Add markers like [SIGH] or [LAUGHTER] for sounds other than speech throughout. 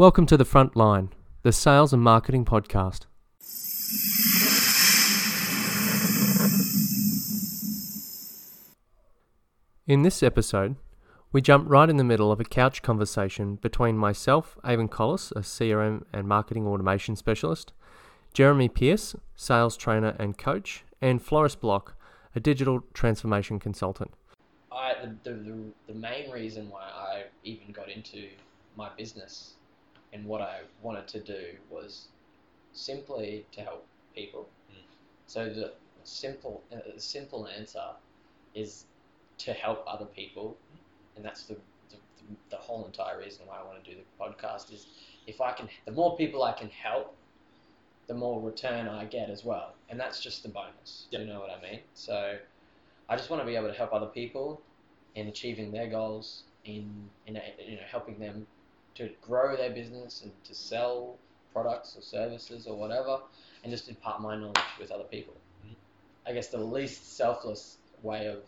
Welcome to The Front Line, the sales and marketing podcast. In this episode, we jump right in the middle of a couch conversation between myself, Avon Collis, a CRM and marketing automation specialist, Jeremy Pearce, sales trainer and coach, and Floris Blok, a digital transformation consultant. I the, the, the, the main reason why I even got into my business and what I wanted to do was simply to help people. Mm. So the simple uh, the simple answer is to help other people, and that's the, the the whole entire reason why I want to do the podcast is if I can the more people I can help, the more return I get as well, and that's just the bonus. Yep. You know what I mean? So I just want to be able to help other people in achieving their goals, in in you know helping them to grow their business and to sell products or services or whatever, and just impart my knowledge with other people. Mhm. I guess the least selfless way of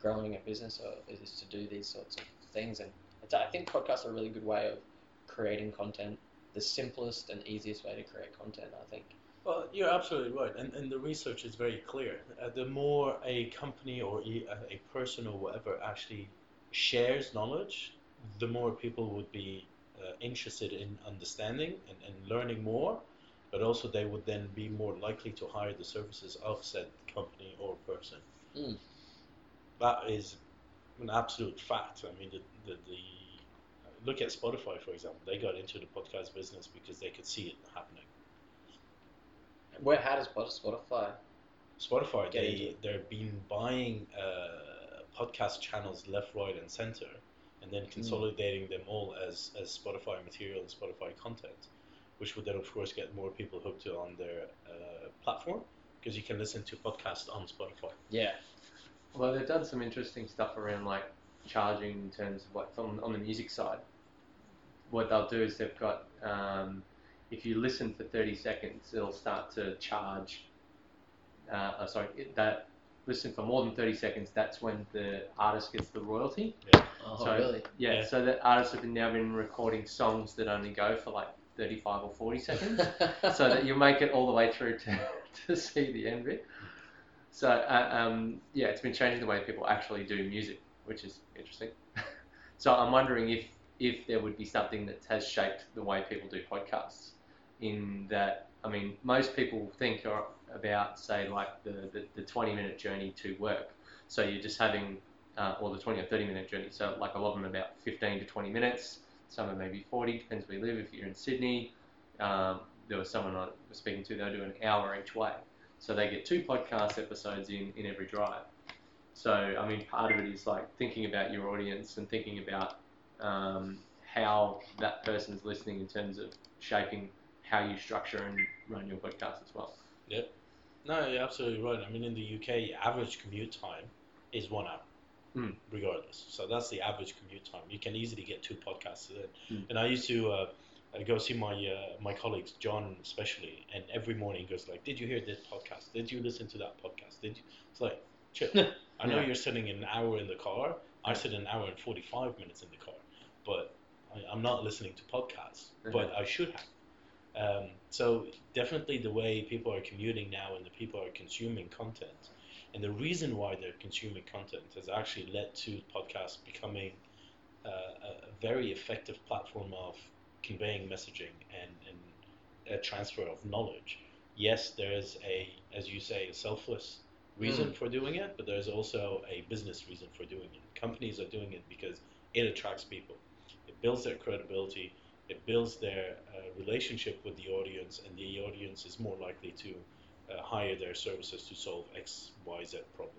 growing a business is to do these sorts of things, and it's, I think podcasts are a really good way of creating content. The simplest and easiest way to create content, I think. Well, you're absolutely right, and, and the research is very clear. Uh, the more a company or a person or whatever actually shares knowledge, the more people would be uh, interested in understanding and, and learning more, but also they would then be more likely to hire the services of said company or person. Mm. That is an absolute fact. I mean, the, the, the look at Spotify, for example. They got into the podcast business because they could see it happening. Where how does Spotify? Spotify, they they've been buying uh, podcast channels left, right, and center, and then consolidating them all as as Spotify material and Spotify content, which would then of course get more people hooked to on their uh, platform because you can listen to podcasts on Spotify. Yeah. Well, they've done some interesting stuff around like charging in terms of like on, on the music side. What they'll do is they've got um, if you listen for 30 seconds, it'll start to charge. Uh, uh, sorry, it, that listen for more than 30 seconds. That's when the artist gets the royalty. Oh, So- really? Yeah. Yeah. So the artists have been now been recording songs that only go for like 35 or 40 seconds. so that you make it all the way through to, [LAUGHS] to see the end bit. So uh, um, yeah, it's been changing the way people actually do music, which is interesting. [LAUGHS] so I'm wondering if if there would be something that has shaped the way people do podcasts. In that, I mean, most people think are about say like the, the, the 20 minute journey to work. So you're just having uh, or the 20 or 30 minute journey. So like a lot of them about 15 to 20 minutes. Some are maybe 40, depends where you live. If you're in Sydney, um, there was someone I was speaking to, they were doing an hour each way. So they get two podcast episodes in, in every drive. So, I mean, part of it is like thinking about your audience and thinking about um, how that person's listening in terms of shaping how you structure and run your podcast as well. No, you're absolutely right. I mean, in the UK, average commute time is one hour, Mm. regardless. So that's the average commute time. You can easily get two podcasts in. Mm. And I used to uh, uh, go see my uh, my colleagues, John especially, and every morning he goes like, "Did you hear this podcast? Did you listen to that podcast? Did you?" It's like, chill. [LAUGHS] I know Yeah. you're sitting an hour in the car. I sit an hour and forty five minutes in the car, but I, I'm not listening to podcasts. But I should have. Um, so definitely the way people are commuting now and the people are consuming content, and the reason why they're consuming content has actually led to podcasts becoming uh, a very effective platform of conveying messaging and, and a transfer of knowledge. Yes, there is a, as you say, a selfless reason for doing it, but there's also a business reason for doing it. Companies are doing it because it attracts people. It builds their credibility. It builds their uh, relationship with the audience, and the audience is more likely to uh, hire their services to solve X, Y, Z problem.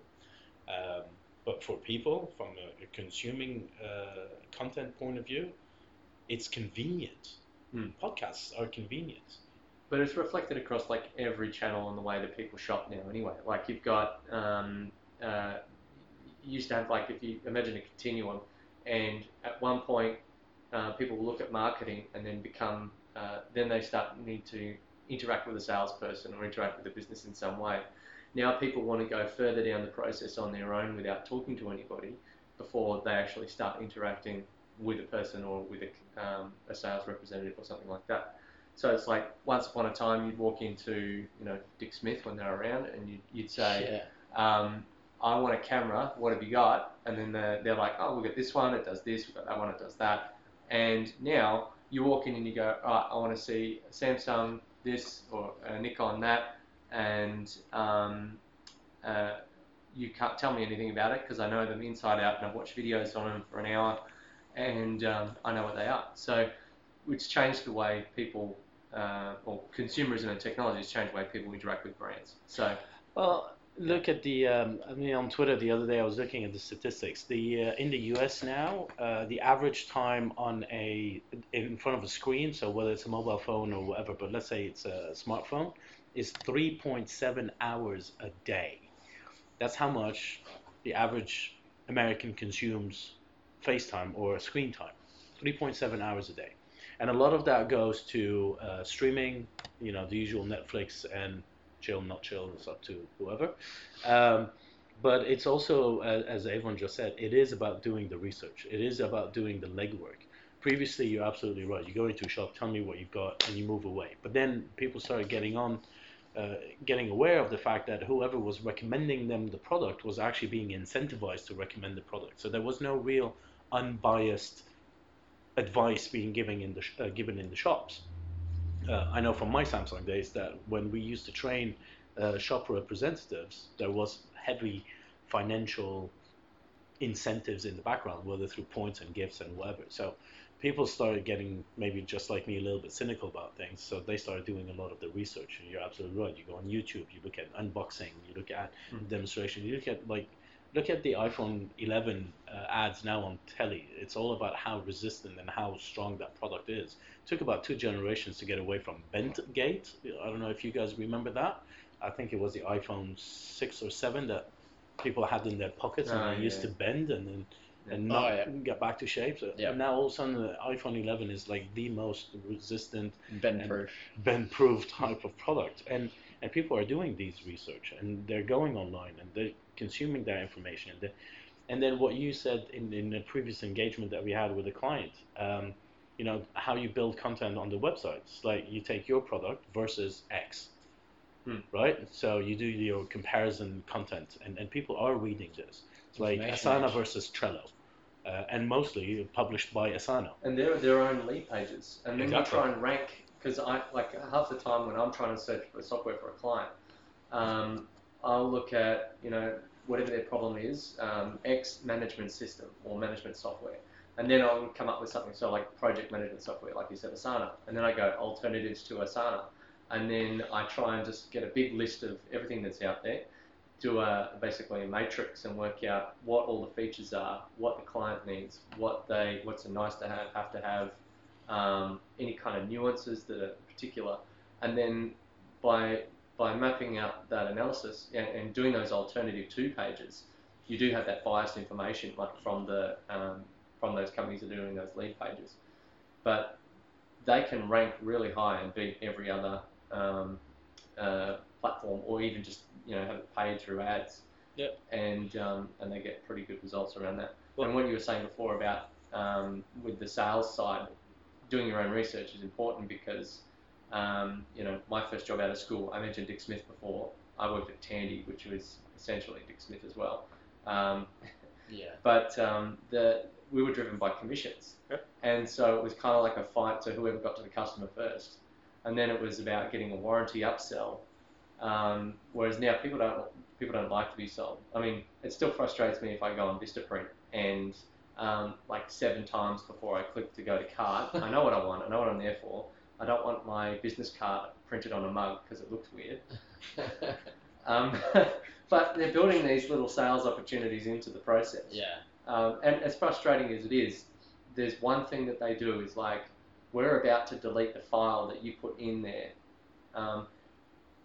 Um, but for people, from a, a consuming uh, content point of view, it's convenient. Hmm. Podcasts are convenient. But it's reflected across like every channel in the way that people shop now. Anyway, like you've got, um, uh, you used to have like if you imagine a continuum, and at one point, uh, people look at marketing and then become, uh, then they start need to interact with a salesperson or interact with the business in some way. Now people want to go further down the process on their own without talking to anybody before they actually start interacting with a person or with a, um, a sales representative or something like that. So it's like once upon a time you'd walk into you know Dick Smith when they're around and you'd, you'd say, yeah. um, I want a camera. What have you got? And then they're, they're like, oh, we've got this one. It does this. We've got that one. It does that. And now you walk in and you go, right, I want to see Samsung this or a Nikon that, and um, uh, you can't tell me anything about it because I know them inside out and I've watched videos on them for an hour, and um, I know what they are. So it's changed the way people, uh, or consumerism and technology has changed the way people interact with brands. So Well, look at the. Um, I mean, on Twitter the other day, I was looking at the statistics. The uh, in the U.S. now, uh, the average time on a in front of a screen, so whether it's a mobile phone or whatever, but let's say it's a smartphone, is 3.7 hours a day. That's how much the average American consumes FaceTime or screen time. 3.7 hours a day, and a lot of that goes to uh, streaming. You know, the usual Netflix and chill, not chill, it's up to whoever. Um, but it's also, as Avon just said, it is about doing the research. It is about doing the legwork. Previously, you're absolutely right. You go into a shop, tell me what you've got, and you move away. But then people started getting on, uh, getting aware of the fact that whoever was recommending them the product was actually being incentivized to recommend the product. So there was no real unbiased advice being given in the sh- uh, given in the shops uh, I know from my Samsung days that when we used to train uh, shop representatives, there was heavy financial incentives in the background, whether through points and gifts and whatever. So people started getting maybe just like me a little bit cynical about things. So they started doing a lot of the research. And you're absolutely right. You go on YouTube, you look at unboxing, you look at Mhm. demonstration, you look at like look at the iPhone 11 uh, ads now on telly. It's all about how resistant and how strong that product is. It took about two generations to get away from bent gate. I don't know if you guys remember that. I think it was the iPhone 6 or 7 that people had in their pockets and Ah, they used to bend and then and Oh, not yeah. get back to shape. So Yeah. now all of a sudden the iPhone 11 is like the most resistant Ben And- proof. bend-proof type of product, and and people are doing these research and they're going online and they're consuming that information. And, and then what you said in in a previous engagement that we had with a client, um, you know, how you build content on the websites. Like you take your product versus X, Hmm. right? So you do your comparison content, and, and people are reading this. It's like Asana versus Trello. Uh, and mostly published by Asana. and they're their own lead pages, and then Exactly. you try and rank because I like half the time when I'm trying to search for software for a client, um, I'll look at you know whatever their problem is, um, X management system or management software, and then I'll come up with something so like project management software, like you said, Asana, and then I go alternatives to Asana, and then I try and just get a big list of everything that's out there, do a basically a matrix and work out what all the features are, what the client needs, what they what's a nice to have, have to have, um, any kind of nuances that are particular, and then by by mapping out that analysis and, and doing those alternative two pages, you do have that biased information like from the um, from those companies that are doing those lead pages, but they can rank really high and beat every other um, uh, platform, or even just you know have it paid through ads. Yep. And um, and they get pretty good results around that. Well- and what you were saying before about um, with the sales side, doing your own research is important because um, you know my first job out of school, I mentioned Dick Smith before. I worked at Tandy, which was essentially Dick Smith as well. Um, Yeah. [LAUGHS] but um, the we were driven by commissions, Yep. and so it was kind of like a fight to whoever got to the customer first, and then it was about getting a warranty upsell. Um, whereas now people don't people don't like to be sold. I mean, it still frustrates me if I go on Vistaprint and um, like seven times before I click to go to cart, [LAUGHS] I know what I want. I know what I'm there for. I don't want my business card printed on a mug because it looks weird. [LAUGHS] Um, [LAUGHS] but they're building these little sales opportunities into the process. yeah. Um, and as frustrating as it is, there's one thing that they do is like, we're about to delete the file that you put in there. Um,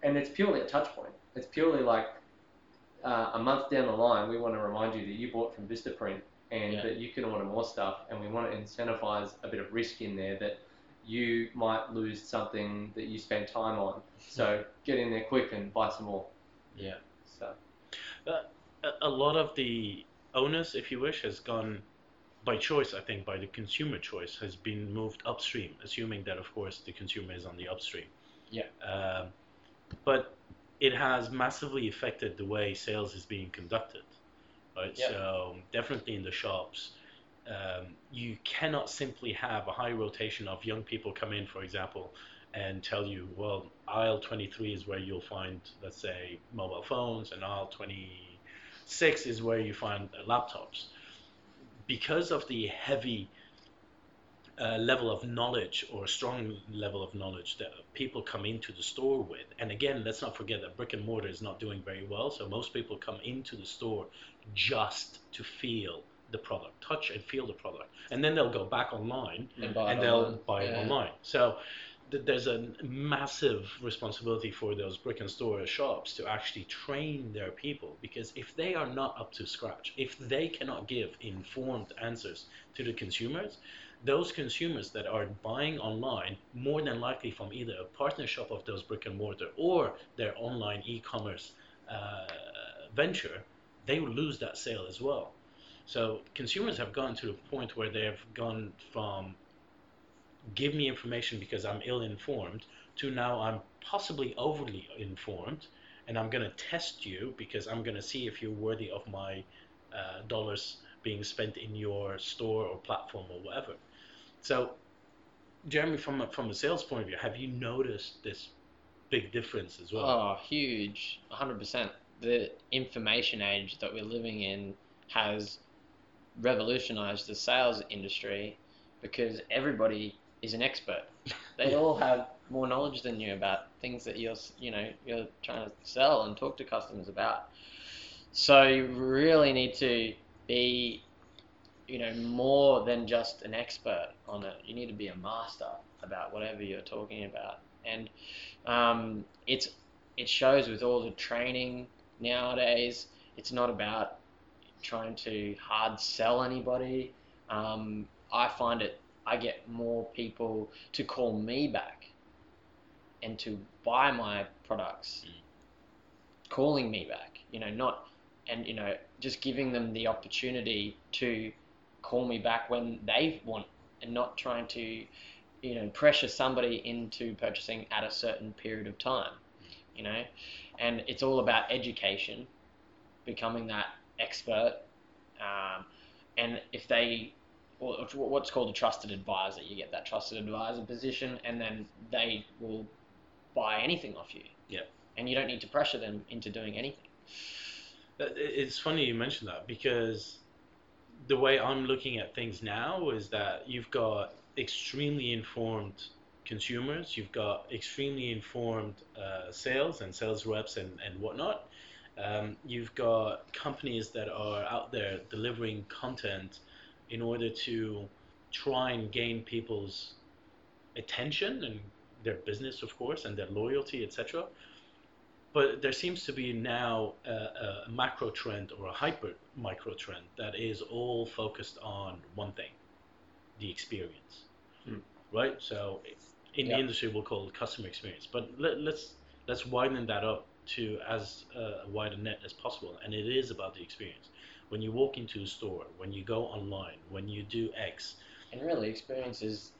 and it's purely a touch point. It's purely like uh, a month down the line, we want to remind you that you bought from Vistaprint and Yeah. that you can order more stuff. And we want to incentivize a bit of risk in there that you might lose something that you spend time on. So get in there quick and buy some more. Yeah. So a, a lot of the onus, if you wish, has gone by choice, I think, by the consumer choice, has been moved upstream, assuming that, of course, the consumer is on the upstream. Yeah. Um, but it has massively affected the way sales is being conducted, right? Yeah. So definitely in the shops, um, you cannot simply have a high rotation of young people come in, for example, and tell you, well, aisle 23 is where you'll find, let's say, mobile phones, and aisle 26 is where you find uh, laptops. Because of the heavy uh, level of knowledge or strong level of knowledge that people come into the store with, and again, let's not forget that brick and mortar is not doing very well, so most people come into the store just to feel the product, touch and feel the product, and then they'll go back online And buy and they'll online. buy it Yeah. online. So th- there's a massive responsibility for those brick and store shops to actually train their people because if they are not up to scratch, if they cannot give informed answers to the consumers, those consumers that are buying online, more than likely from either a partner shop of those brick and mortar or their online e-commerce uh, venture, they will lose that sale as well. So consumers have gone to the point where they have gone from give me information because I'm ill informed to now I'm possibly overly informed and I'm going to test you because I'm going to see if you're worthy of my uh, dollars being spent in your store or platform or whatever. So, Jeremy, from a, from a sales point of view, have you noticed this big difference as well? Oh, huge. 100%. The information age that we're living in has revolutionized the sales industry because everybody is an expert. They [LAUGHS] all have more knowledge than you about things that you're, you know, you're trying to sell and talk to customers about. So you really need to be, you know, more than just an expert on it. You need to be a master about whatever you're talking about. And um, it's it shows with all the training nowadays. It's not about trying to hard sell anybody. Um, I find it. I get more people to call me back and to buy my products, calling me back. You know, not and you know just giving them the opportunity to call me back when they want, and not trying to you know pressure somebody into purchasing at a certain period of time. You know, and it's all about education, becoming that expert, um, and if they or what's called a trusted advisor. You get that trusted advisor position, and then they will buy anything off you. Yeah. And you don't need to pressure them into doing anything. Uh, It's funny you mentioned that because the way I'm looking at things now is that you've got extremely informed consumers, you've got extremely informed uh, sales and sales reps and, and whatnot. Um, you've got companies that are out there delivering content in order to try and gain people's attention and their business, of course, and their loyalty, etc. But there seems to be now a, a macro trend or a hyper micro trend that is all focused on one thing the experience. Hmm. Right? So in Yeah. the industry, we'll call it customer experience. But let, let's, let's widen that up to as uh, wide a net as possible. And it is about the experience. When you walk into a store, when you go online, when you do X, And really, experience is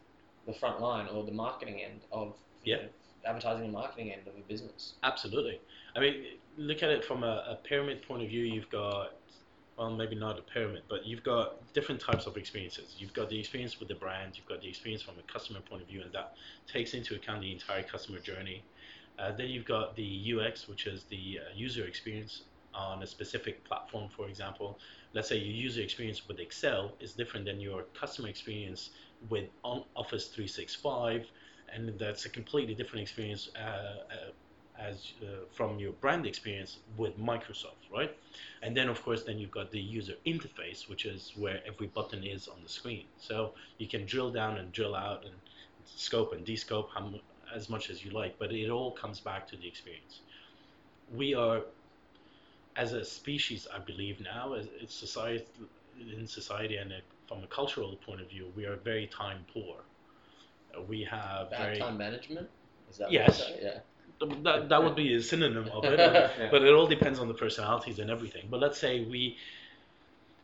the front line or the marketing end of Yeah. know, advertising and marketing end of a business. Absolutely. I mean, look at it from a, a pyramid point of view. You've got, well, maybe not a pyramid, but you've got different types of experiences. You've got the experience with the brand. You've got the experience from a customer point of view, and that takes into account the entire customer journey. Uh, then you've got the UX, which is the uh, user experience on a specific platform, for example. Let's say your user experience with Excel is different than your customer experience with Office 365, and that's a completely different experience uh, uh, as uh, from your brand experience with Microsoft, right? And then of course, then you've got the user interface, which is where every button is on the screen. So you can drill down and drill out and scope and descope how, as much as you like, but it all comes back to the experience. We are, as a species, I believe now, as it's society in society and from a cultural point of view, we are very time poor. We have Bad very time management. Is that Yes. Yeah. That, that would be a synonym of it. [LAUGHS] Yeah. but it all depends on the personalities and everything. But let's say we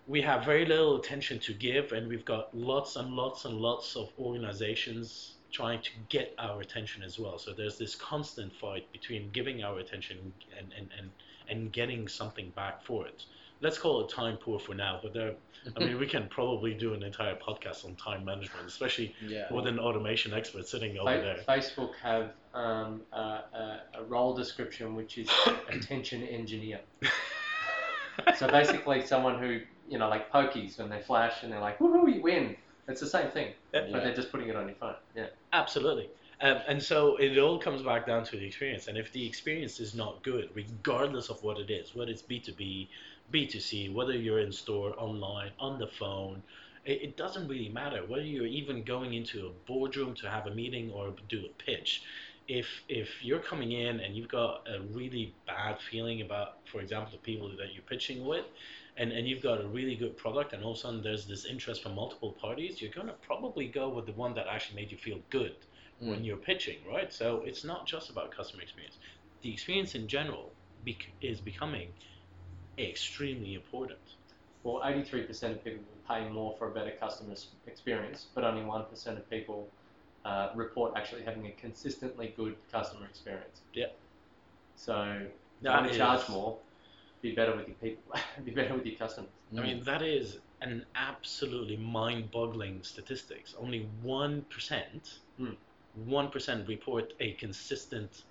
we have very little attention to give, and we've got lots and lots and lots of organizations trying to get our attention as well. So there's this constant fight between giving our attention and, and, and, and getting something back for it. Let's call it time poor for now, but there, I mean, we [LAUGHS] can probably do an entire podcast on time management, especially Yeah. with an automation expert sitting over Fa- there. Facebook have um, a, a, a role description which is [LAUGHS] attention engineer. [LAUGHS] So basically, someone who you know, like pokies when they flash and they're like, "Woohoo, you win!" It's the same thing, Yeah. but they're just putting it on your phone. Yeah. Absolutely. Um, and so it all comes back down to the experience. And if the experience is not good, regardless of what it is, whether it's B2B, B2C, whether you're in store, online, on the phone, it, it doesn't really matter. Whether you're even going into a boardroom to have a meeting or do a pitch, if if you're coming in and you've got a really bad feeling about, for example, the people that you're pitching with, and, and you've got a really good product and all of a sudden there's this interest from multiple parties, you're going to probably go with the one that actually made you feel good when Mm. you're pitching, right? So it's not just about customer experience. The experience in general bec- is becoming extremely important. Well, 83% of people will pay more for a better customer experience, but only 1% of people uh, report actually having a consistently good customer experience. Yeah. So, you That want to is- charge more, be better with your people, [LAUGHS] be better with your customers. I mean, that is an absolutely mind-boggling statistics. Only one percent, Hmm. one percent report a consistent.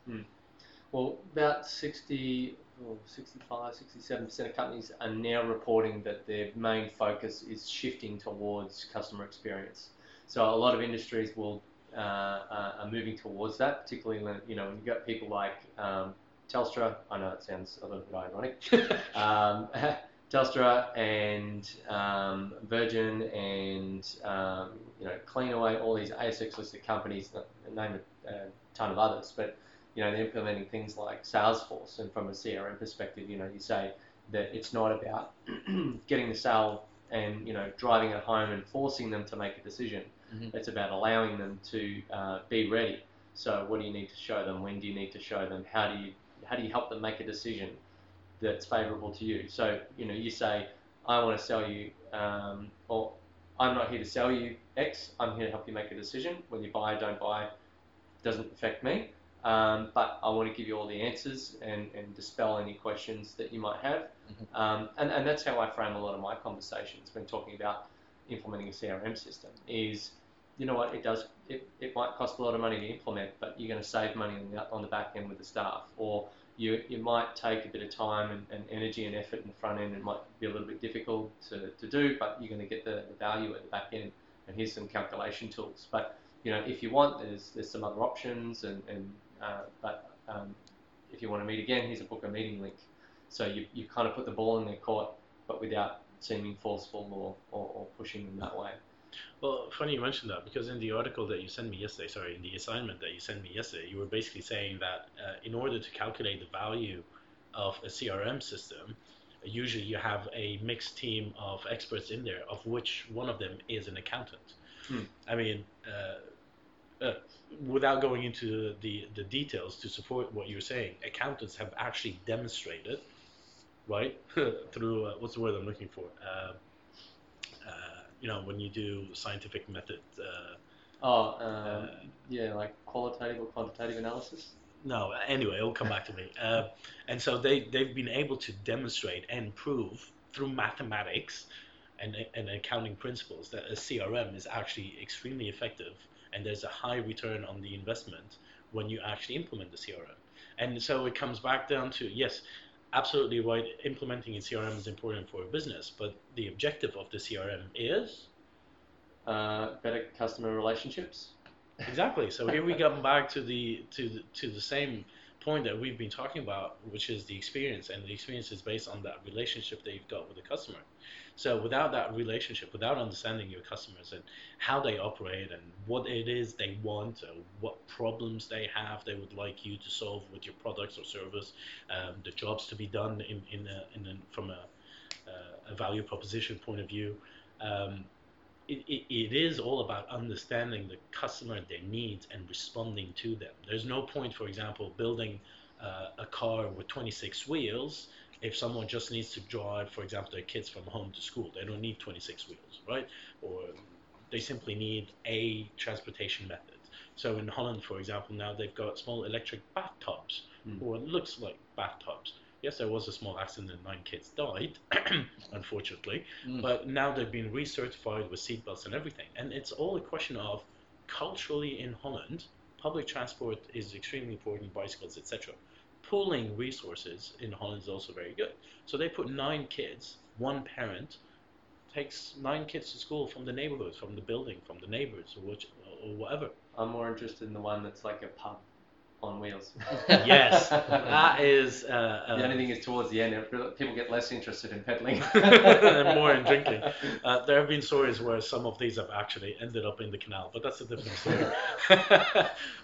Well, about 60, oh, 65, 67% of companies are now reporting that their main focus is shifting towards customer experience. So a lot of industries will uh, uh, are moving towards that, particularly when you know when you've got people like um, Telstra. I know it sounds a little bit ironic. [LAUGHS] um, [LAUGHS] Telstra and um, Virgin and um, you know Cleanaway, all these ASX listed companies, name a, a ton of others, but you know they're implementing things like Salesforce, and from a CRM perspective, you know you say that it's not about [CLEARS THROAT] getting the sale and you know driving it home and forcing them to make a decision. Mhm. It's about allowing them to uh, be ready. So what do you need to show them? When do you need to show them? How do you how do you help them make a decision that's favourable to you? So you know you say I want to sell you, um, or I'm not here to sell you X. I'm here to help you make a decision. Whether you buy or don't buy doesn't affect me. Um, but I want to give you all the answers and, and dispel any questions that you might have. Mhm. Um, and, and that's how I frame a lot of my conversations when talking about implementing a CRM system is, you know what, it does, it, it might cost a lot of money to implement, but you're going to save money on the, on the back end with the staff. Or you, you might take a bit of time and, and energy and effort in the front end. It might be a little bit difficult to, to do, but you're going to get the, the value at the back end. And here's some calculation tools. But you know, if you want, there's there's some other options, and and uh, but um, if you want to meet again, here's a book a meeting link. So you, you kind of put the ball in their court, but without seeming forceful or, or, or pushing them that way. Well, funny you mentioned that because in the article that you sent me yesterday, sorry, in the assignment that you sent me yesterday, you were basically saying that uh, in order to calculate the value of a CRM system, usually you have a mixed team of experts in there, of which one of them is an accountant. Hmm. I mean, uh, uh, without going into the, the details to support what you're saying, accountants have actually demonstrated, right, [LAUGHS] through uh, what's the word I'm looking for? Uh, uh, you know, when you do scientific method. Uh, Oh, um, Uh, yeah, like qualitative or quantitative analysis. no, anyway, it'll come back to me. And so they, they've been able to demonstrate and prove through mathematics and, and accounting principles that a CRM is actually extremely effective and there's a high return on the investment when you actually implement the CRM. And so it comes back down to yes, absolutely right, implementing a CRM is important for a business, but the objective of the CRM is Uh, better customer relationships. Exactly. So here we come back to the to the, to the same point that we've been talking about, which is the experience, and the experience is based on that relationship that you've got with the customer. So without that relationship, without understanding your customers and how they operate and what it is they want, or what problems they have, they would like you to solve with your products or service, um, the jobs to be done in in, a, in a, from a, uh, a value proposition point of view. Um, it, it, it is all about understanding the customer, their needs, and responding to them. There's no point, for example, building uh, a car with 26 wheels if someone just needs to drive, for example, their kids from home to school. They don't need 26 wheels, right? Or they simply need a transportation method. So in Holland, for example, now they've got small electric bathtubs, Mm. or it looks like bathtubs. Yes, there was a small accident nine kids died, [CLEARS THROAT] unfortunately. Mm. But now they've been recertified with seatbelts and everything. And it's all a question of culturally in Holland, public transport is extremely important, bicycles, etc. Pooling resources in Holland is also very good. So they put nine kids, one parent takes nine kids to school from the neighborhood, from the building, from the neighbors, or, which, or whatever. I'm more interested in the one that's like a pub on wheels. [LAUGHS] Yes, [LAUGHS] that is. Uh, uh, the only thing is towards the end, people get less interested in pedaling. and [LAUGHS] more in drinking. Uh, there have been stories where some of these have actually ended up in the canal, but that's a different story.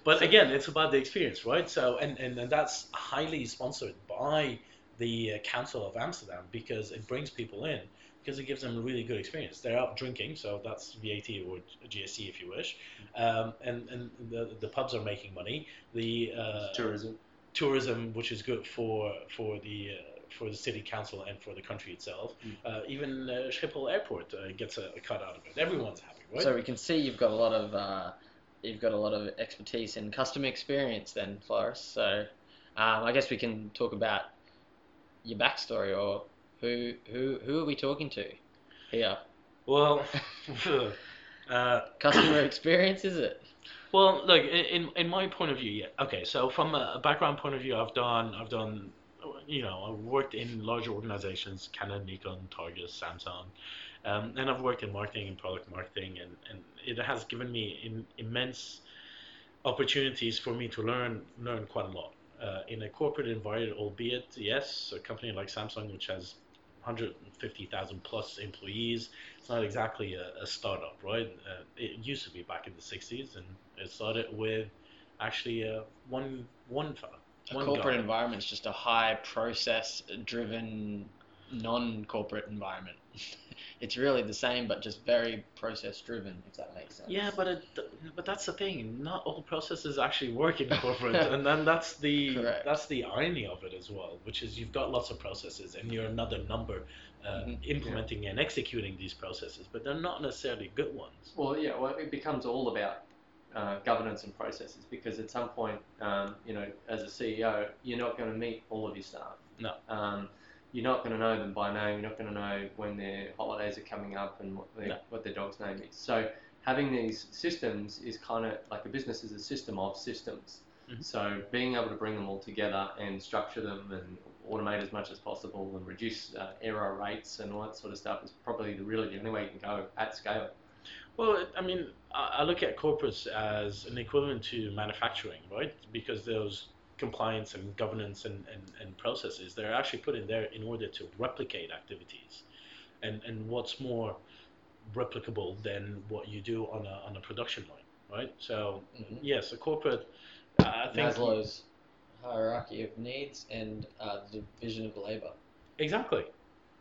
but again, it's about the experience, right? So, and, and, and that's highly sponsored by the uh, Council of Amsterdam because it brings people in because it gives them a really good experience. They're out drinking, so that's VAT or GST if you wish, um, and and the, the pubs are making money. The uh, Tourism. tourism, which is good for for the uh, for the city council and for the country itself. Mm. Uh, even uh, Schiphol Airport uh, gets a, a cut out of it. Everyone's happy, right? So we can see you've got a lot of uh, you've got a lot of expertise in customer experience then, Floris. So um, I guess we can talk about your backstory or who who who are we talking to here? well, [LAUGHS] [LAUGHS] uh, Customer experience is it? well, look, in, in my point of view, yeah. Okay, so from a, a background point of view, I've done I've done, you know, I've worked in large organizations, Canon, Nikon, Target, Samsung. Um, and I've worked in marketing and product marketing, and, and it has given me in, immense opportunities for me to learn learn quite a lot uh, in a corporate environment. Albeit, yes, a company like Samsung, which has 150,000 plus employees, it's not exactly a, a startup, right? Uh, it used to be back in the 60s, and it started with actually uh, one one fella. A one corporate environment is just a high process driven non corporate environment. [LAUGHS] it's really the same but just very process driven, if that makes sense. Yeah, but it, but that's the thing. Not all processes actually work in [LAUGHS] corporate, and then that's the Correct. that's the irony of it as well, which is you've got lots of processes, and you're another number uh, Mhm. implementing and executing these processes, but they're not necessarily good ones. Well, yeah, well, it becomes all about uh, governance and processes because at some point, um, you know, as a CEO, you're not going to meet all of your staff. No. Um, you're not going to know them by name. You're not going to know when their holidays are coming up and what their, No. what their dog's name is. So having these systems is kind of like a business is a system of systems. Mhm. So being able to bring them all together and structure them and automate as much as possible and reduce uh, error rates and all that sort of stuff is probably the, really the only way you can go at scale. Well, I mean, I I look at corporates as an equivalent to manufacturing, right? Because those compliance and governance and, and, and processes, they're actually put in there in order to replicate activities. And, and what's more replicable than what you do on a, on a production line, right? So, Mhm. yes, a corporate, I think. Maslow's hierarchy of needs and uh, the division of labor. Exactly.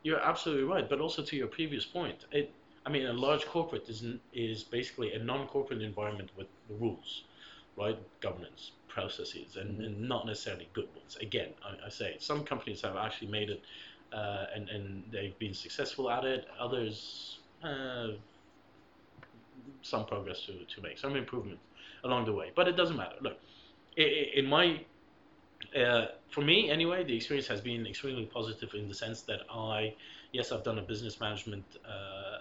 You're absolutely right. But also to your previous point, it, I mean, a large corporate is, is basically a non-corporate environment with rules, right? Governance, processes, and, and not necessarily good ones. Again, I, I say some companies have actually made it, uh, and and they've been successful at it. Others, uh, some progress to, to make, some improvement along the way. But it doesn't matter. Look, in my uh, for me anyway, the experience has been extremely positive in the sense that I, yes, I've done a business management uh,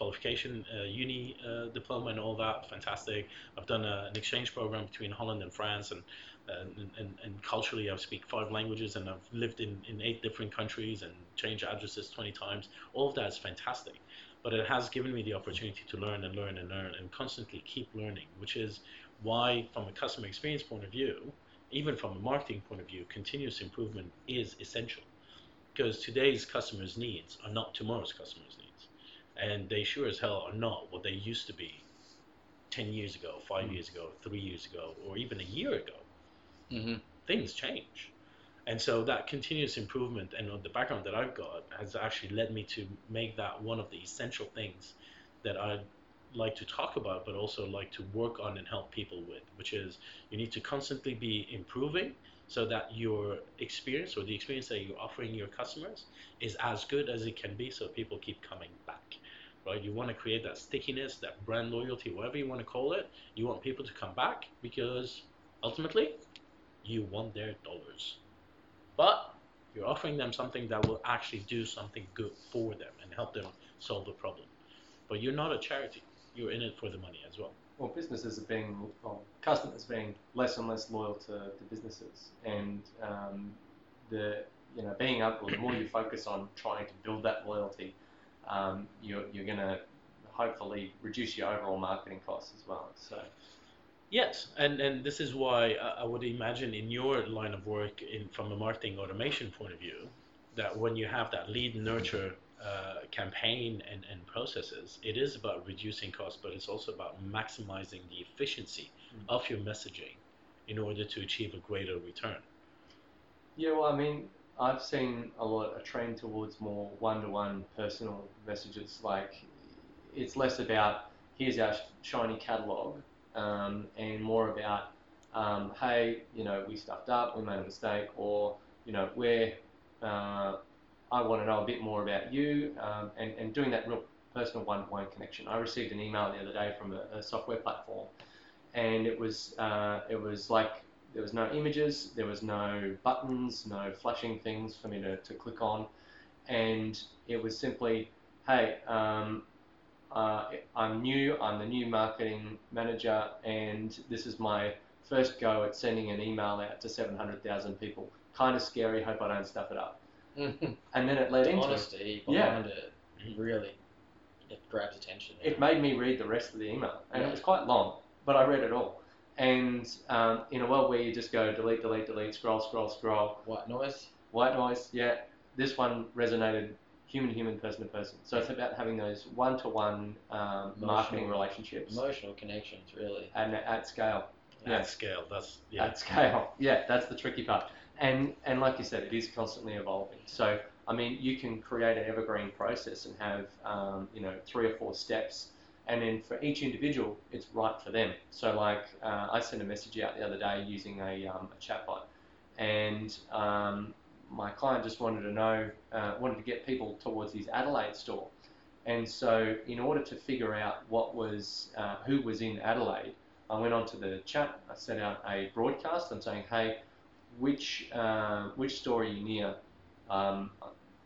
qualification, uh, uni uh, diploma, and all that. Fantastic. I've done a, an exchange program between Holland and France, and and, and, and culturally, I speak five languages, and I've lived in, in eight different countries and changed addresses 20 times. All of that is fantastic. But it has given me the opportunity to learn and learn and learn and constantly keep learning, which is why, from a customer experience point of view, even from a marketing point of view, continuous improvement is essential because today's customers' needs are not tomorrow's customers' needs, and they sure as hell are not what they used to be 10 years ago, 5 Mm. years ago, 3 years ago, or even a year ago. Mm-hmm. Things change. And so that continuous improvement and the background that I've got has actually led me to make that one of the essential things that I'd like to talk about, but also like to work on and help people with, which is you need to constantly be improving so that your experience or the experience that you're offering your customers is as good as it can be so people keep coming back right? You want to create that stickiness that brand loyalty whatever you want to call it you want people to come back because ultimately you want their dollars. But you're offering them something that will actually do something good for them and help them solve the problem. But you're not a charity. You're in it for the money as well. Well, businesses are being, well, customers being less and less loyal to, to businesses, and um, the you know being able, the more you focus on trying to build that loyalty, um, you're you're going to hopefully reduce your overall marketing costs as well. So. Yes, and, and this is why I would imagine in your line of work, in from a marketing automation point of view, that when you have that lead nurture uh, campaign and, and processes, it is about reducing costs, but it's also about maximizing the efficiency mm. of your messaging in order to achieve a greater return. Yeah, well, I mean, I've seen a lot a trend towards more one-to-one personal messages. Like, it's less about here's our shiny catalog, um, and more about um, hey, you know, we stuffed up, we made a mistake, or you know, we're uh, I want to know a bit more about you um, and, and doing that real personal one-to-one connection. I received an email the other day from a, a software platform and it was, uh, it was like there was no images, there was no buttons, no flashing things for me to, to click on and it was simply, hey, um, uh, I'm new, I'm the new marketing manager and this is my first go at sending an email out to 700,000 people. Kind of scary, hope I don't stuff it up. [LAUGHS] And then it led the into honesty Yeah. it really it grabs attention. it made me read the rest of the email, and it was quite long, but I read it all. And um, in a world where you just go delete, delete, delete, scroll, scroll, scroll, White noise. white noise, yeah, this one resonated human, human, person to person. So it's about having those one-to-one um, marketing Emotional- relationships Emotional connections, really. and at scale. Yeah. At scale, that's yeah. at scale. Yeah, that's the tricky part. And and like you said, it is constantly evolving. So I mean, you can create an evergreen process and have um, you know three or four steps, and then for each individual, it's right for them. So like uh, I sent a message out the other day using a, um, a chatbot, and um, my client just wanted to know, uh, wanted to get people towards his Adelaide store. And so, in order to figure out what was, uh, who was in Adelaide, I went onto the chat. I sent out a broadcast. I'm saying, hey, which uh, which store are you near? Um,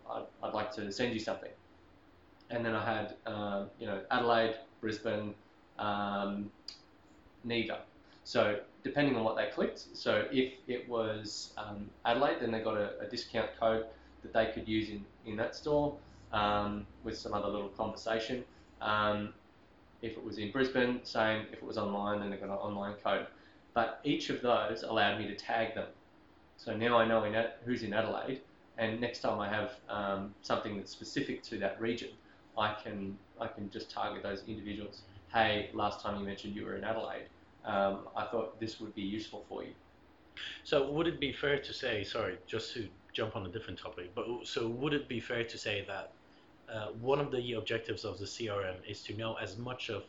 I'd, I'd like to send you something. And then I had, uh, you know, Adelaide, Brisbane, um, neither. So depending on what they clicked, so if it was um, Adelaide, then they got a, a, discount code that they could use in, in that store um, with some other little conversation. Um, if it was in Brisbane, same. If it was online, then they got an online code. But each of those allowed me to tag them. So now I know in who's in Adelaide, and next time I have um, something that's specific to that region, I can I can just target those individuals. Hey, last time you mentioned you were in Adelaide, um, I thought this would be useful for you. So would it be fair to say, sorry, just to jump on a different topic, but so would it be fair to say that uh, one of the objectives of the CRM is to know as much of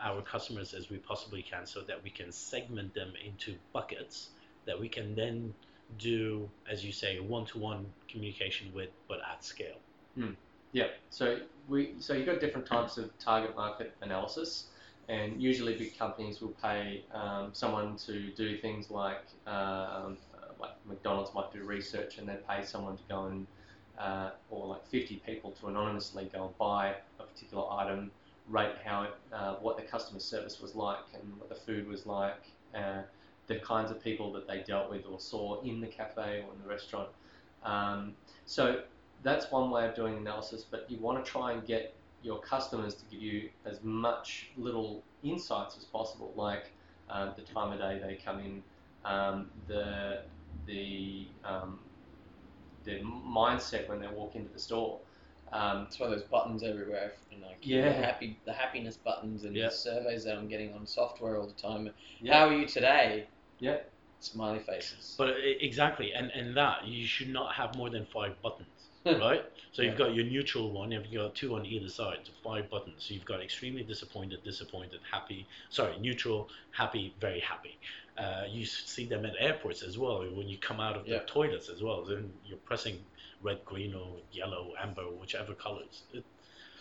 our customers as we possibly can so that we can segment them into buckets that we can then do, as you say, one-to-one communication with, but at scale. Hmm. Yeah. So we so you've got different types of target market analysis, and usually big companies will pay um, someone to do things like um, like McDonald's might do research and then pay someone to go and uh, or like 50 people to anonymously go and buy a particular item, rate how it, uh, what the customer service was like and what the food was like. Uh, the kinds of people that they dealt with or saw in the cafe or in the restaurant. Um, so that's one way of doing analysis, but you want to try and get your customers to give you as much little insights as possible, like um, the time of day they come in, um, the the um, the mindset when they walk into the store. Um, one of those buttons everywhere, and like Yeah. the happy, the happiness buttons, and Yeah. the surveys that I'm getting on software all the time. Yeah. How are you today? Yeah. Smiley faces. But exactly, and and that you should not have more than five buttons. [LAUGHS] right? So you've got your neutral one, and you've got two on either side, so five buttons. So you've got extremely disappointed, disappointed, happy, sorry, neutral, happy, very happy. Uh, you see them at airports as well when you come out of Yeah. the toilets as well. Then you're pressing red, green, or yellow, amber, whichever colors. It,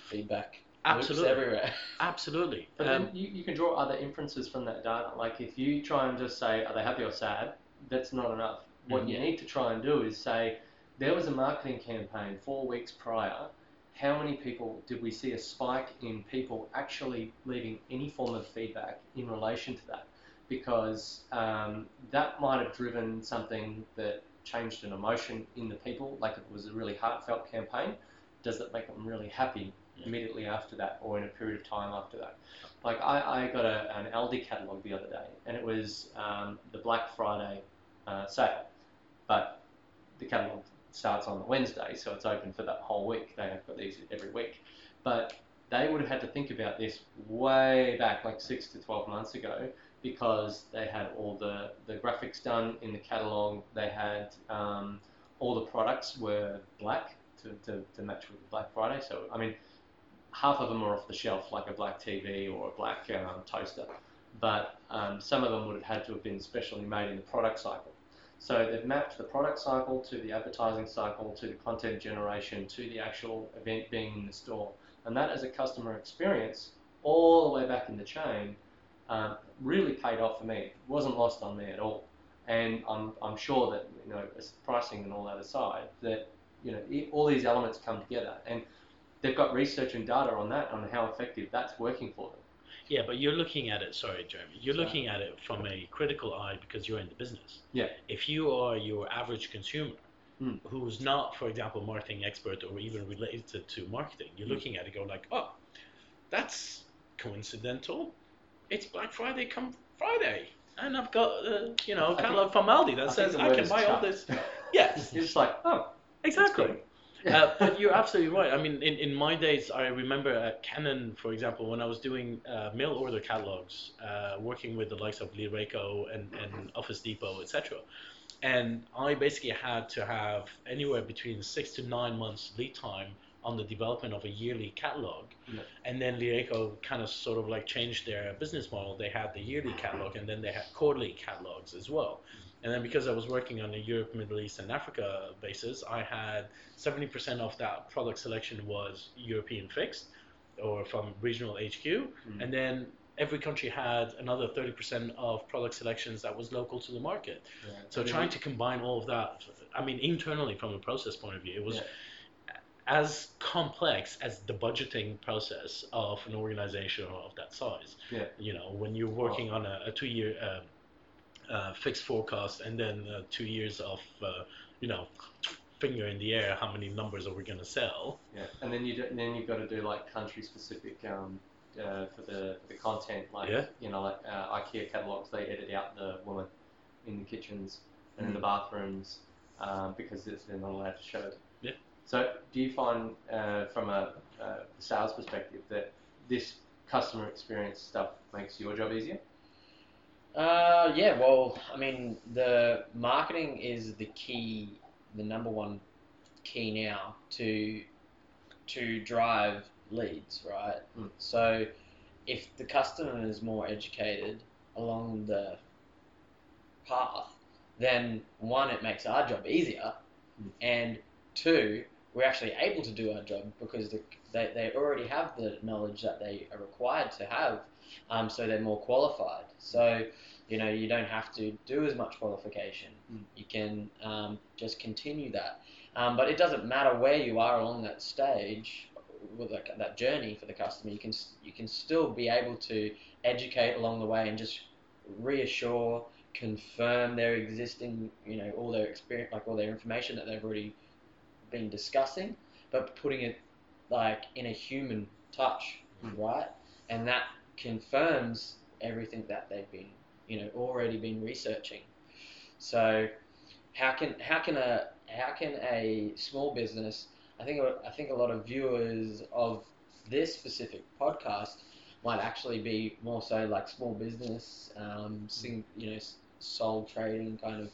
Feedback. loops absolutely, everywhere. [LAUGHS] absolutely. But Um, then you, you can draw other inferences from that data. Like if you try and just say, are they happy or sad? That's not enough. What you Mhm. need to try and do is say, there was a marketing campaign four weeks prior. How many people did we see a spike in people actually leaving any form of feedback in relation to that? Because um, that might have driven something that changed an emotion in the people. Like it was a really heartfelt campaign. Does that make them really happy immediately after that or in a period of time after that? Like I, I got a, an Aldi catalog the other day, and it was um, the Black Friday uh, sale, but the catalog starts on the Wednesday, so it's open for that whole week. They have got these every week, but they would have had to think about this way back, like six to twelve months ago, because they had all the the graphics done in the catalog. They had um, all the products were black to, to, to match with Black Friday. So I mean, half of them are off the shelf, like a black TV or a black um, toaster, but um, some of them would have had to have been specially made in the product cycle. So they've mapped the product cycle to the advertising cycle to the content generation to the actual event being in the store, and that as a customer experience all the way back in the chain um, really paid off for me. It wasn't lost on me at all, and I'm, I'm sure that you know pricing and all that aside, that you know it, all these elements come together and they've got research and data on that on how effective that's working for them. Yeah, but you're looking at it. Sorry, Jeremy. You're Sorry. looking at it from a critical eye because you're in the business. Yeah. If you are your average consumer, Hmm. who's not, for example, marketing expert or even related to marketing, you're Hmm. looking at it, go like, oh, that's coincidental. It's Black Friday come Friday, and I've got uh, you know I think- catalog from Aldi that I says I can buy all this. [LAUGHS] Yes, You're like, oh, exactly. Uh, but you're absolutely right. I mean, in, in my days, I remember at Canon, for example, when I was doing uh, mail order catalogs, uh, working with the likes of Lyreco and, and Office Depot, etc. And I basically had to have anywhere between six to nine months lead time on the development of a yearly catalog. Yeah. And then Lyreco kind of sort of like changed their business model. They had the yearly catalog and then they had quarterly catalogs as well. And then because I was working on a Europe, Middle East, and Africa basis, I had 70% of that product selection was European fixed or from regional HQ. Mm. And then every country had another 30% of product selections that was local to the market. Yeah. So mean, trying to combine all of that, I mean, internally from a process point of view, it was Yeah. as complex as the budgeting process of an organization of that size. Yeah. You know, when you're working on a, a two-year um, uh, fixed forecast and then uh, two years of, uh, you know, finger in the air, how many numbers are we going to sell? Yeah, and then you do, then you've got to do like country specific um, uh, for the for the content. Like Yeah. you know, like uh, IKEA catalogs, they edit out the woman in the kitchens and in the Mm. bathrooms um, because it's, they're not allowed to show it. Yeah. So, do you find uh, from a uh, sales perspective that this customer experience stuff makes your job easier? Uh, yeah, well, I mean, the marketing is the key, the number one key now to to drive leads, right? Mm. So, if the customer is more educated along the path, then one, it makes our job easier, Mm. and two, we're actually able to do our job because the, they, they already have the knowledge that they are required to have, um, so they're more qualified. So, you know, you don't have to do as much qualification. Mm. You can um, just continue that. Um, but it doesn't matter where you are along that stage with like that journey for the customer. You can you can still be able to educate along the way and just reassure, confirm their existing, you know, all their experience, like all their information that they've already been discussing, but putting it like in a human touch, Mm. right? And that confirms everything that they've been, you know, already been researching. So, how can how can a how can a small business? I think I think a lot of viewers of this specific podcast might actually be more so like small business, um, sing, you know, sole trading kind of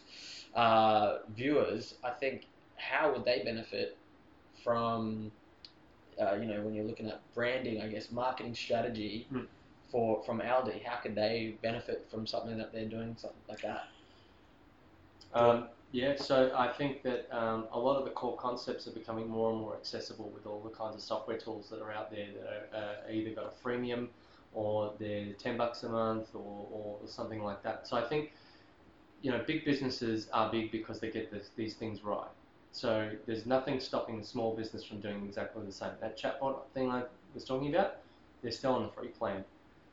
uh, viewers. I think how would they benefit from, uh, you know, when you're looking at branding, I guess marketing strategy Hmm. For from Aldi, how could they benefit from something that they're doing something like that? Um, yeah, so I think that um, a lot of the core concepts are becoming more and more accessible with all the kinds of software tools that are out there that are uh, either got a freemium or they're 10 bucks a month or, or something like that. So I think, you know, big businesses are big because they get this, these things right. So there's nothing stopping the small business from doing exactly the same. That chatbot thing I was talking about, they're still on the free plan.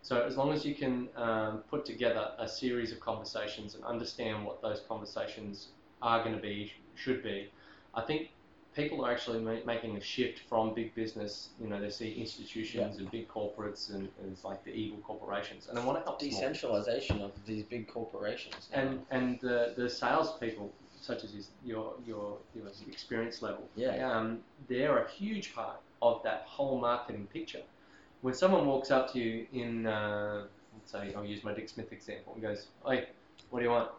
So as long as you can um, put together a series of conversations and understand what those conversations are going to be, should be, I think people are actually ma- making a shift from big business. You know, they see institutions and big corporates and, and it's like the evil corporations, and they want to help Decentralization of these big corporations. now. and and the the salespeople, such as his, your your your experience level, Yeah. um, they're a huge part of that whole marketing picture. When someone walks up to you in, uh, let's say, I'll use my Dick Smith example, and goes, "Hey, what do you want?"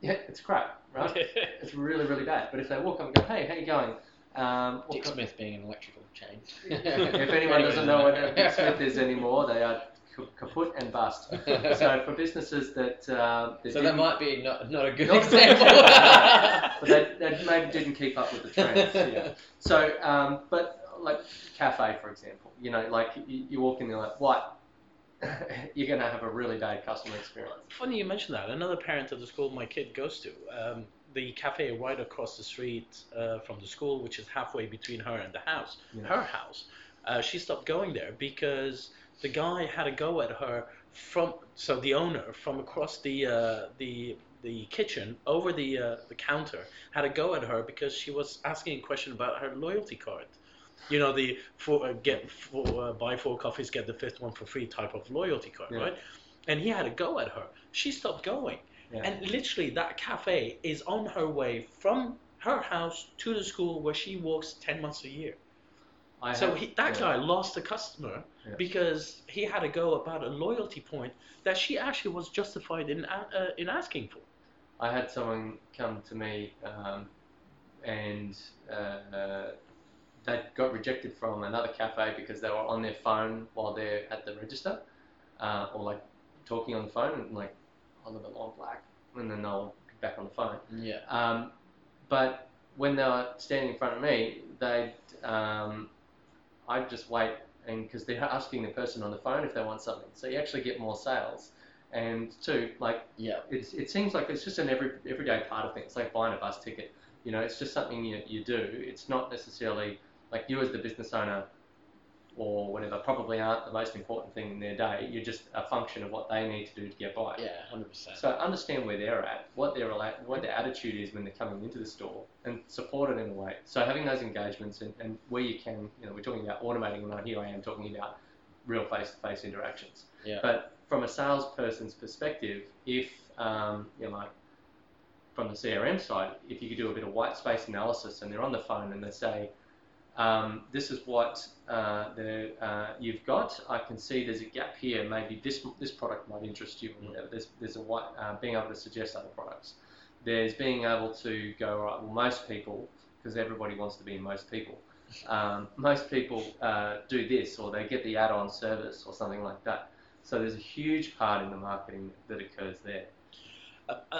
Yeah, it's crap, right? [LAUGHS] it's really really bad. But if they walk up and go, "Hey, how you going?" Um, Dick kind- Smith being an electrical chain. [LAUGHS] if anyone doesn't know what Dick Smith is anymore, they are kaput and bust. [LAUGHS] So for businesses that, uh, that So that might be not, not a good Not- example. but that, that maybe didn't keep up with the trends. Yeah. So, um, but like cafe, for example, you know, like you, you walk in there like, what? [LAUGHS] You're gonna have a really bad customer experience. Funny you mention that. Another parent at the school my kid goes to, um, the cafe right across the street uh, from the school, which is halfway between her and the house, Yeah. her house. Uh, she stopped going there because the guy had a go at her from so the owner from across the uh, the the kitchen over the uh, the counter had a go at her because she was asking a question about her loyalty card. You know the for uh, get four, uh, buy four coffees get the fifth one for free type of loyalty card, Yeah. right? And he had a go at her. She stopped going, Yeah. and literally that cafe is on her way from her house to the school where she walks ten months a year. I So have- he, that yeah. guy lost a customer Yeah. because he had a go about a loyalty point that she actually was justified in uh, in asking for. I had someone come to me um, and uh, they got rejected from another cafe because they were on their phone while they're at the register uh, or like talking on the phone and like live at Long Black and then they'll get back on the phone. yeah. Um, but when they were standing in front of me, they um, I'd just wait and because they're asking the person on the phone if they want something, so you actually get more sales. And two, like Yeah. it's, it seems like it's just an every everyday part of things. It's like buying a bus ticket. You know, it's just something you, you do. It's not necessarily like you as the business owner or whatever probably aren't the most important thing in their day. You're just a function of what they need to do to get by. Yeah. Hundred percent. So understand where they're at, what their what their attitude is when they're coming into the store, and support it in a way. So having those engagements and, and where you can, you know, we're talking about automating, and here I am talking about real face-to-face interactions. Yeah. But from a salesperson's perspective, if um, you know, like from the CRM side, if you could do a bit of white space analysis, and they're on the phone and they say, um, "This is what uh, the, uh, you've got. I can see there's a gap here. Maybe this this product might interest you, or whatever. There's there's a white, uh, being able to suggest other products. There's being able to go right. Well, most people, because everybody wants to be most people. Um, most people uh, do this, or they get the add-on service, or something like that. So there's a huge part in the marketing that occurs there. Uh, uh,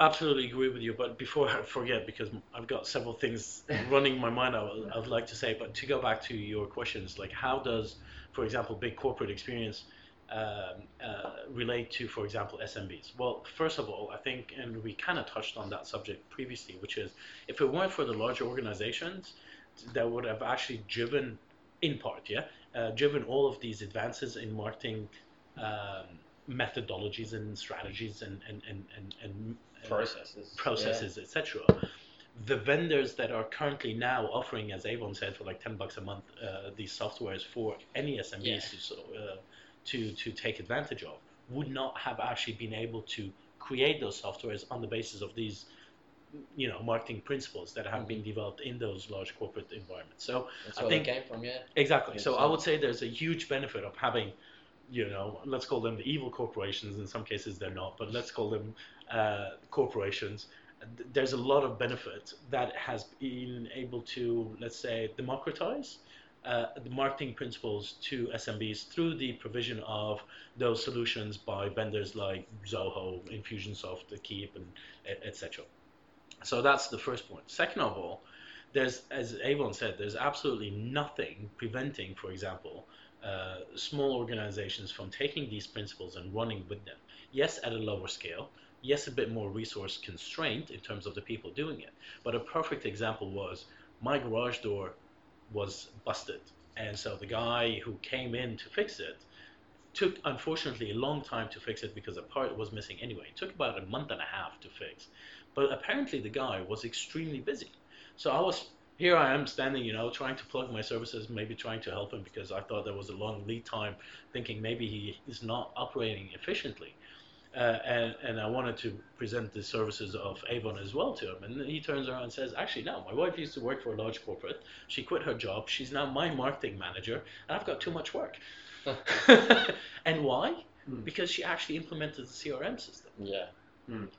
absolutely agree with you. But before [LAUGHS] I forget, because I've got several things [LAUGHS] running my mind, I would, I would like to say. But to go back to your questions, like how does, for example, big corporate experience um, uh, relate to, for example, SMBs? Well, first of all, I think, and we kind of touched on that subject previously, which is if it weren't for the larger organizations, that would have actually driven, in part, yeah, uh, driven all of these advances in marketing. Um, methodologies and strategies and and and and, and Processes. processes, etc. The vendors that are currently now offering, as Avon said, for like ten bucks a month, uh, these softwares for any SMEs Yeah. to uh, to to take advantage of, would not have actually been able to create those softwares on the basis of these, you know, marketing principles that have been developed in those large corporate environments. So That's I think- they came from. Yeah. Exactly. Yeah, So I would say there's a huge benefit of having, you know, let's call them the evil corporations. In some cases, they're not, but let's call them uh, corporations there's a lot of benefit that has been able to, let's say, democratize uh, the marketing principles to SMBs through the provision of those solutions by vendors like Zoho, Infusionsoft, Keap, and etc. So that's the first point. Second of all, there's, as Avon said, there's absolutely nothing preventing, for example, uh, small organizations from taking these principles and running with them. Yes, at a lower scale. Yes, a bit more resource constraint in terms of the people doing it. But a perfect example was my garage door was busted. And so the guy who came in to fix it took, unfortunately, a long time to fix it because a part was missing anyway. It took about a month and a half to fix. But apparently the guy was extremely busy. So I was here I am standing, you know, trying to plug my services, maybe trying to help him because I thought there was a long lead time, thinking maybe he is not operating efficiently. Uh, and, and I wanted to present the services of Avon as well to him. And he turns around and says, Actually, no, my wife used to work for a large corporate. She quit her job. She's now my marketing manager, and I've got too much work. [LAUGHS] and why? Mm. Because she actually implemented the CRM system Yeah.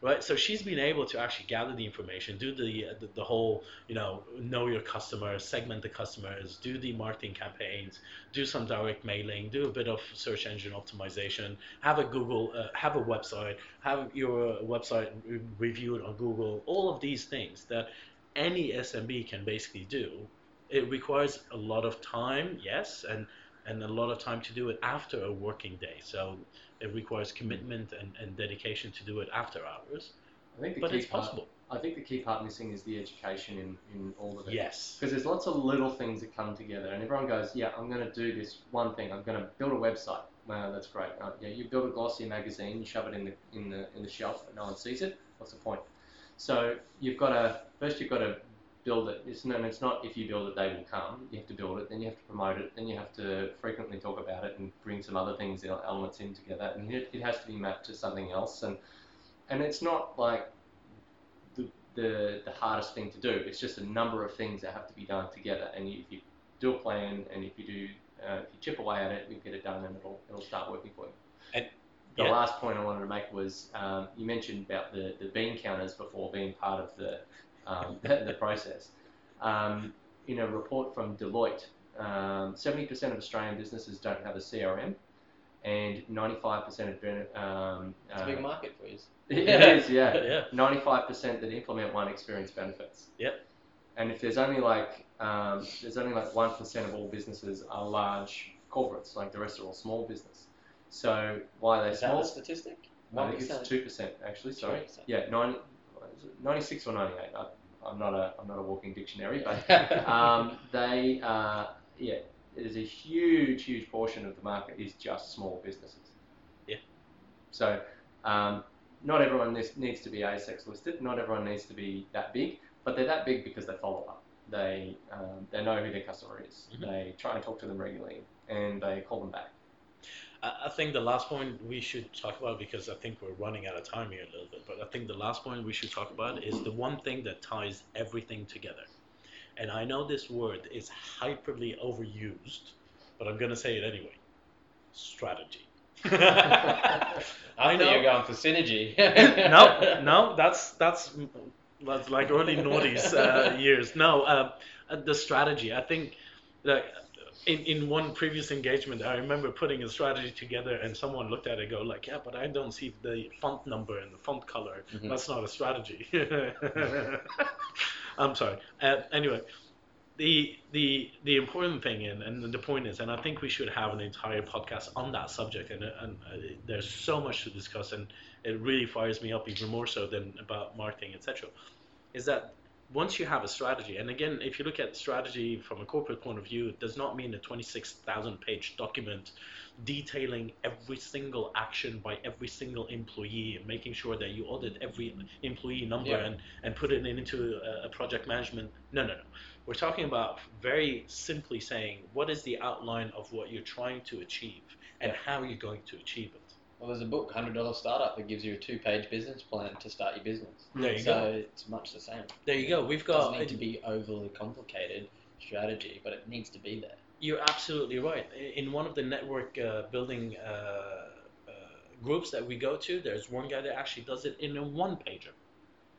Right? So she's been able to actually gather the information, do the, the the whole, you know, know your customers, segment the customers, do the marketing campaigns, do some direct mailing, do a bit of search engine optimization, have a Google, uh, have a website, have your website re- reviewed on Google, all of these things that any SMB can basically do. It requires a lot of time, yes, and and a lot of time to do it after a working day. So it requires commitment and, and dedication to do it after hours, I think the but key it's part, possible. I think the key part missing is the education in, in all of it. Yes. Because there's lots of little things that come together, and everyone goes, "Yeah, I'm going to do this one thing. I'm going to build a website." Wow, that's great. Uh, yeah, you build a glossy magazine, you shove it in the in the in the shelf, and no one sees it. What's the point? So you've got to first you've got to build it. It's no, it's not if you build it they will come. You have to build it, then you have to promote it, then you have to frequently talk about it and bring some other things elements in together, and it, it has to be mapped to something else. And and it's not like the, the the hardest thing to do. It's just a number of things that have to be done together. And you, if you do a plan, and if you do uh, if you chip away at it, you get it done, and it'll it'll start working for you. And- the yeah. last point I wanted to make was um, you mentioned about the, the bean counters before being part of the um, [LAUGHS] the, the process. Um, in a report from Deloitte, um, 70% of Australian businesses don't have a CRM, and 95% of ben- um, It's a uh, big market for you. [LAUGHS] it is, yeah. [LAUGHS] Yeah. 95% that implement one experience benefits. Yep. And if there's only like um, there's only like one percent of all businesses are large corporates, like the rest are all small business. So why are they Is that small? the statistic? I it's 1%? two percent actually. Sorry. 2%. Yeah, 90, 96 or 98. I, I'm not a I'm not a walking dictionary, but [LAUGHS] um, they uh, yeah, it is a huge huge portion of the market is just small businesses. Yeah. So um, not everyone needs, to be ASX listed. Not everyone needs to be that big, but they're that big because they follow up. They um, they know who their customer is. Mhm. They try and talk to them regularly, and they call them back. I think the last point we should talk about because I think we're running out of time here a little bit, but I think the last point we should talk about is the one thing that ties everything together. And I know this word is hyperly overused, but I'm going to say it anyway. Strategy. I, [LAUGHS] I know. you're going for synergy. [LAUGHS] no, [LAUGHS] no, that's that's that's like early noughties uh, years. No, uh, uh, the strategy. I think like in, in one previous engagement, I remember putting a strategy together, and someone looked at it, and go like, "Yeah, but I don't see the font number and the font color. Mhm. That's not a strategy." [LAUGHS] [LAUGHS] I'm sorry. Uh, anyway. The, the the important thing and, and the point is and I think we should have an entire podcast on that subject and, and uh, there's so much to discuss and it really fires me up even more so than about marketing, etc. Is that once you have a strategy, and again, if you look at strategy from a corporate point of view, it does not mean a 26,000 page document detailing every single action by every single employee and making sure that you audit every employee number Yeah. and, and put it into a, a project management. No, no, no. We're talking about very simply saying what is the outline of what you're trying to achieve and Yeah. how you're going to achieve it. Well, there's a book, Hundred Dollar Startup, that gives you a two-page business plan to start your business. There you go. so go. it's much the same. There you go. We've It doesn't got need to be overly complicated strategy, but it needs to be there. You're absolutely right. In one of the network uh, building uh, uh, groups that we go to, there's one guy that actually does it in a one pager.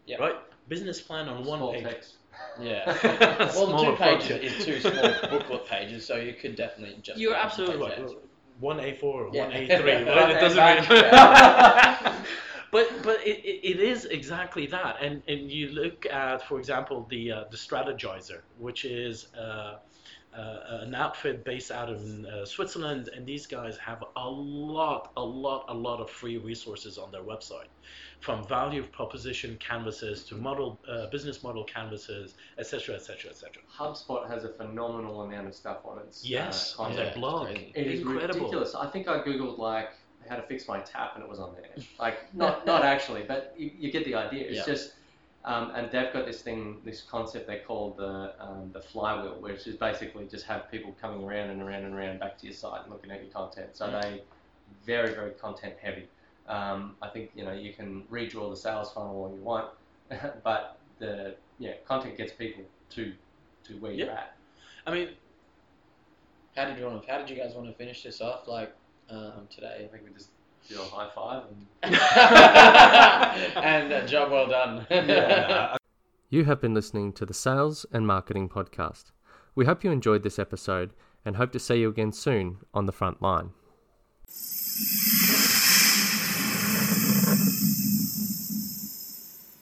Yeah. Right? Business plan on one Small page. text. Yeah. [LAUGHS] well, two pages project. is two small [LAUGHS] booklet pages, so you could definitely just. You're absolutely right. out. One A4 or Yeah. one A3, right? [LAUGHS] It doesn't really. [LAUGHS] but but it, it, it is exactly that, and and you look at, for example, the uh, the Strategyzer, which is. Uh, uh, an outfit based out of uh, Switzerland, and these guys have a lot, a lot, a lot of free resources on their website, from value proposition canvases to model, uh, business model canvases, etc., etc., etc. HubSpot has a phenomenal amount of stuff on its Yes, uh, on their blog. It is Incredible. ridiculous. I think I googled like how to fix my tap, and it was on there. Like not [LAUGHS] not actually, but you, you get the idea. It's Yeah. just, um, and they've got this thing, this concept they call the um, the flywheel, which is basically just have people coming around and around and around back to your site and looking at your content. So Mm. they very very content heavy. Um, I think you know you can redraw the sales funnel all you want, [LAUGHS] but the yeah content gets people to to where you're Yeah. at. I mean, How did you want to? How did you guys want to finish this off? Like um, today, I think we just do a high five and [LAUGHS] [LAUGHS] and uh, job well done. yeah, You have been listening to the Sales and Marketing Podcast. We hope you enjoyed this episode and hope to see you again soon on the front line.